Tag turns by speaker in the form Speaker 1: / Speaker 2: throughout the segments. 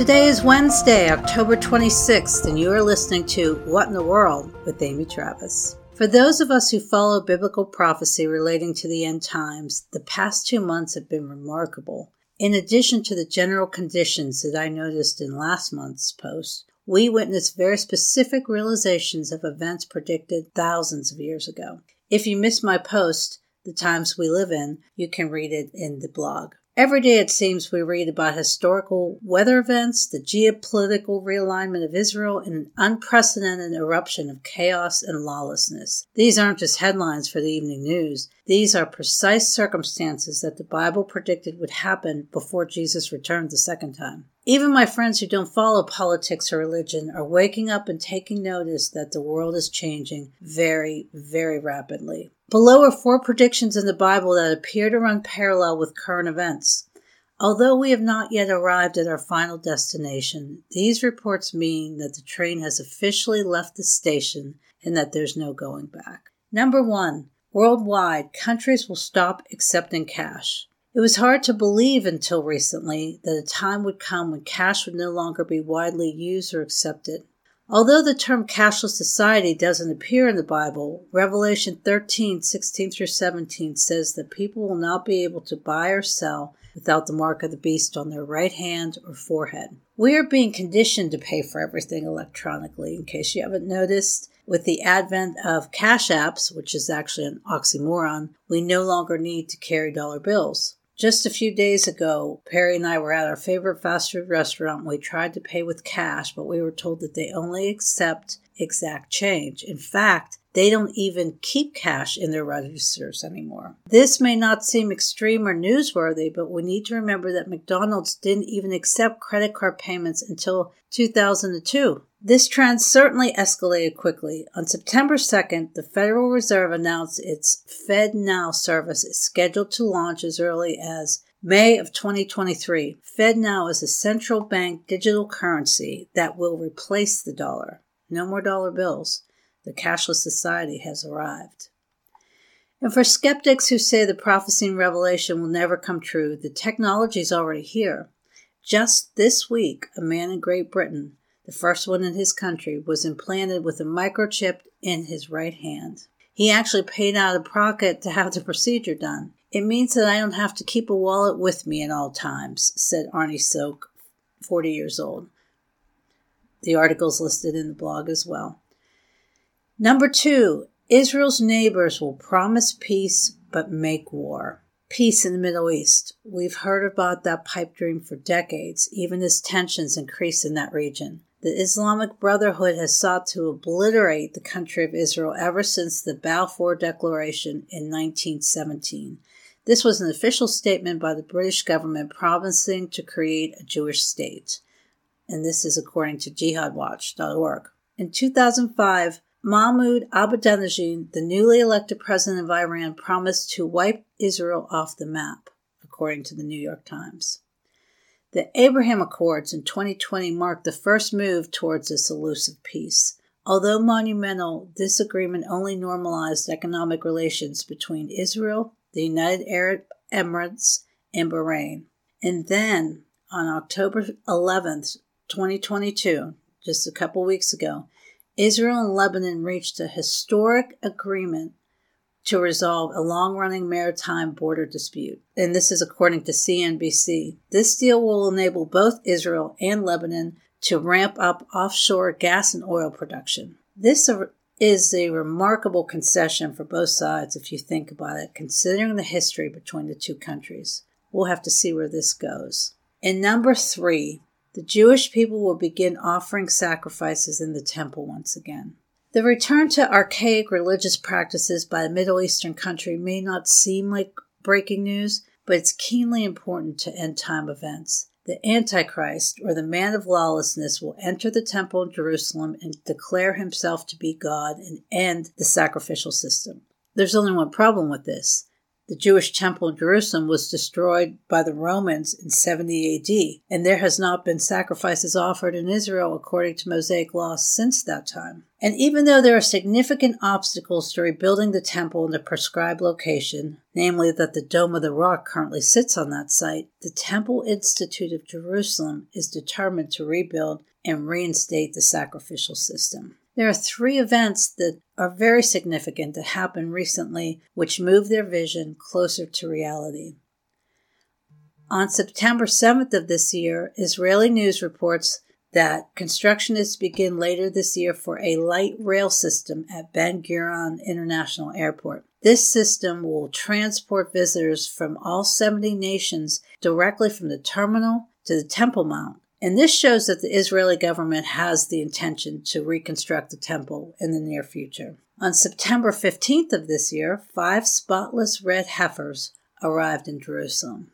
Speaker 1: Today is Wednesday, October 26th, and you are listening to What in the World with Amy Travis. For those of us who follow biblical prophecy relating to the end times, the past two months have been remarkable. In addition to the general conditions that I noticed in last month's post, we witnessed very specific realizations of events predicted thousands of years ago. If you missed my post, The Times We Live In, you can read it in the blog. Every day, it seems, we read about historical weather events, the geopolitical realignment of Israel, and an unprecedented eruption of chaos and lawlessness. These aren't just headlines for the evening news. These are precise circumstances that the Bible predicted would happen before Jesus returned the second time. Even my friends who don't follow politics or religion are waking up and taking notice that the world is changing very, very rapidly. Below are four predictions in the Bible that appear to run parallel with current events. Although we have not yet arrived at our final destination, these reports mean that the train has officially left the station and that there's no going back. Number one, worldwide, countries will stop accepting cash. It was hard to believe until recently that a time would come when cash would no longer be widely used or accepted. Although the term cashless society doesn't appear in the Bible, Revelation 13, 16 through 17 says that people will not be able to buy or sell without the mark of the beast on their right hand or forehead. We are being conditioned to pay for everything electronically, in case you haven't noticed. With the advent of cash apps, which is actually an oxymoron, we no longer need to carry dollar bills. Just a few days ago, Perry and I were at our favorite fast food restaurant. We tried to pay with cash, but we were told that they only accept exact change. In fact, they don't even keep cash in their registers anymore. This may not seem extreme or newsworthy, but we need to remember that McDonald's didn't even accept credit card payments until 2002. This trend certainly escalated quickly. On September 2nd, the Federal Reserve announced its FedNow service is scheduled to launch as early as May of 2023. FedNow is a central bank digital currency that will replace the dollar. No more dollar bills. The cashless society has arrived. And for skeptics who say the prophecy in Revelation will never come true, the technology is already here. Just this week, a man in Great Britain, the first one in his country, was implanted with a microchip in his right hand. He actually paid out of pocket to have the procedure done. It means that I don't have to keep a wallet with me at all times, said Arnie Soak, 40 years old. The article's listed in the blog as well. Number two, Israel's neighbors will promise peace but make war. Peace in the Middle East. We've heard about that pipe dream for decades, even as tensions increase in that region. The Islamic Brotherhood has sought to obliterate the country of Israel ever since the Balfour Declaration in 1917. This was an official statement by the British government promising to create a Jewish state. And this is according to jihadwatch.org. In 2005, Mahmoud Ahmadinejad, the newly elected president of Iran, promised to wipe Israel off the map, according to the New York Times. The Abraham Accords in 2020 marked the first move towards this elusive peace. Although monumental, this agreement only normalized economic relations between Israel, the United Arab Emirates, and Bahrain. And then, on October 11th, 2022, just a couple weeks ago, Israel and Lebanon reached a historic agreement to resolve a long running maritime border dispute. And this is according to CNBC. This deal will enable both Israel and Lebanon to ramp up offshore gas and oil production. This is a remarkable concession for both sides if you think about it, considering the history between the two countries. We'll have to see where this goes. And number three, the Jewish people will begin offering sacrifices in the temple once again. The return to archaic religious practices by a Middle Eastern country may not seem like breaking news, but it's keenly important to end time events. The Antichrist, or the man of lawlessness, will enter the temple in Jerusalem and declare himself to be God and end the sacrificial system. There's only one problem with this The Jewish temple in Jerusalem was destroyed by the Romans in 70 AD, and there has not been sacrifices offered in Israel according to Mosaic law since that time. And even though there are significant obstacles to rebuilding the temple in the prescribed location, namely that the Dome of the Rock currently sits on that site, the Temple Institute of Jerusalem is determined to rebuild and reinstate the sacrificial system. There are three events that are very significant that happened recently which move their vision closer to reality. On September 7th of this year, Israeli news reports that construction is to begin later this year for a light rail system at Ben Gurion International Airport. This system will transport visitors from all 70 nations directly from the terminal to the Temple Mount and this shows that the Israeli government has the intention to reconstruct the temple in the near future. On September 15th of this year, five spotless red heifers arrived in Jerusalem.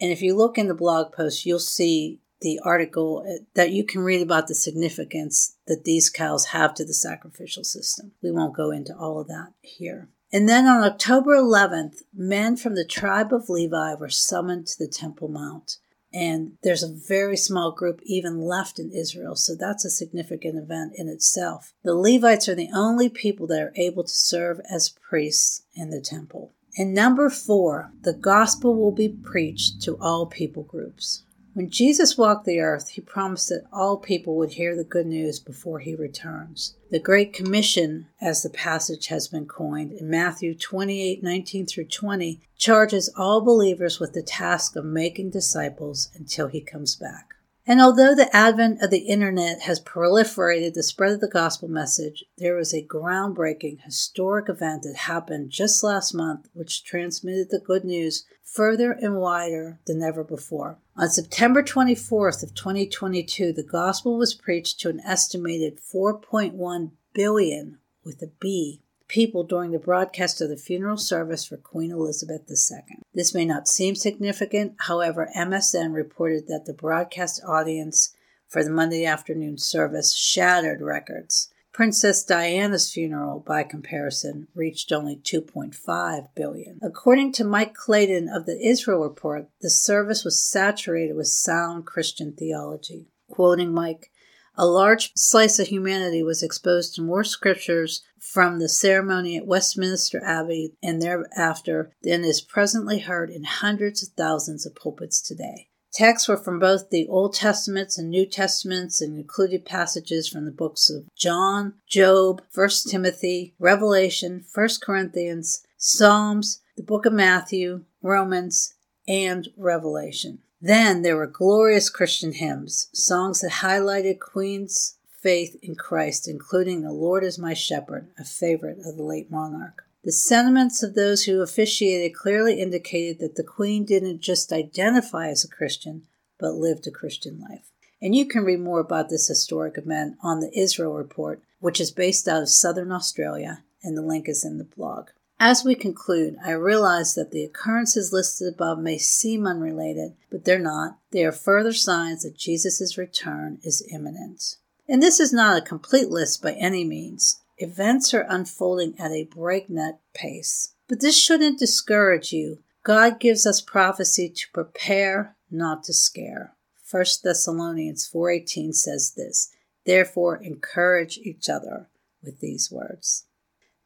Speaker 1: And if you look in the blog post, you'll see the article uh, that you can read about the significance that these cows have to the sacrificial system. We won't go into all of that here. And then on October 11th, men from the tribe of Levi were summoned to the Temple Mount. And there's a very small group even left in Israel, so that's a significant event in itself. The Levites are the only people that are able to serve as priests in the temple. And number four, the gospel will be preached to all people groups. When Jesus walked the earth, he promised that all people would hear the good news before he returns. The Great Commission, as the passage has been coined in Matthew 28 19 through 20, charges all believers with the task of making disciples until he comes back. And although the advent of the internet has proliferated the spread of the gospel message, there was a groundbreaking historic event that happened just last month which transmitted the good news further and wider than ever before. On September 24th of 2022, the gospel was preached to an estimated 4.1 billion with a B people during the broadcast of the funeral service for Queen Elizabeth II. This may not seem significant, however, MSN reported that the broadcast audience for the Monday afternoon service shattered records. Princess Diana's funeral, by comparison, reached only 2.5 billion. According to Mike Clayton of the Israel Report, the service was saturated with sound Christian theology. Quoting Mike, a large slice of humanity was exposed to more scriptures from the ceremony at Westminster Abbey and thereafter than is presently heard in hundreds of thousands of pulpits today. Texts were from both the Old Testaments and New Testaments and included passages from the books of John, Job, 1 Timothy, Revelation, 1 Corinthians, Psalms, the book of Matthew, Romans, and Revelation. Then there were glorious Christian hymns, songs that highlighted Queen's faith in Christ, including The Lord is My Shepherd, a favorite of the late monarch. The sentiments of those who officiated clearly indicated that the Queen didn't just identify as a Christian, but lived a Christian life. And you can read more about this historic event on the Israel Report, which is based out of southern Australia, and the link is in the blog. As we conclude, I realize that the occurrences listed above may seem unrelated, but they're not. They are further signs that Jesus' return is imminent. And this is not a complete list by any means. Events are unfolding at a breakneck pace. But this shouldn't discourage you. God gives us prophecy to prepare, not to scare. 1 Thessalonians 4:18 says this. Therefore encourage each other with these words.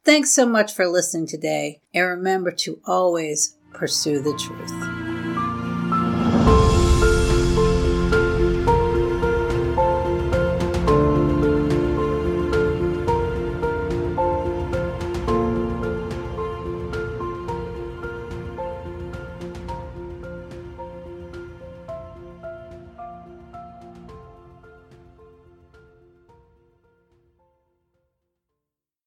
Speaker 1: Thanks so much for listening today, and remember to always pursue the truth.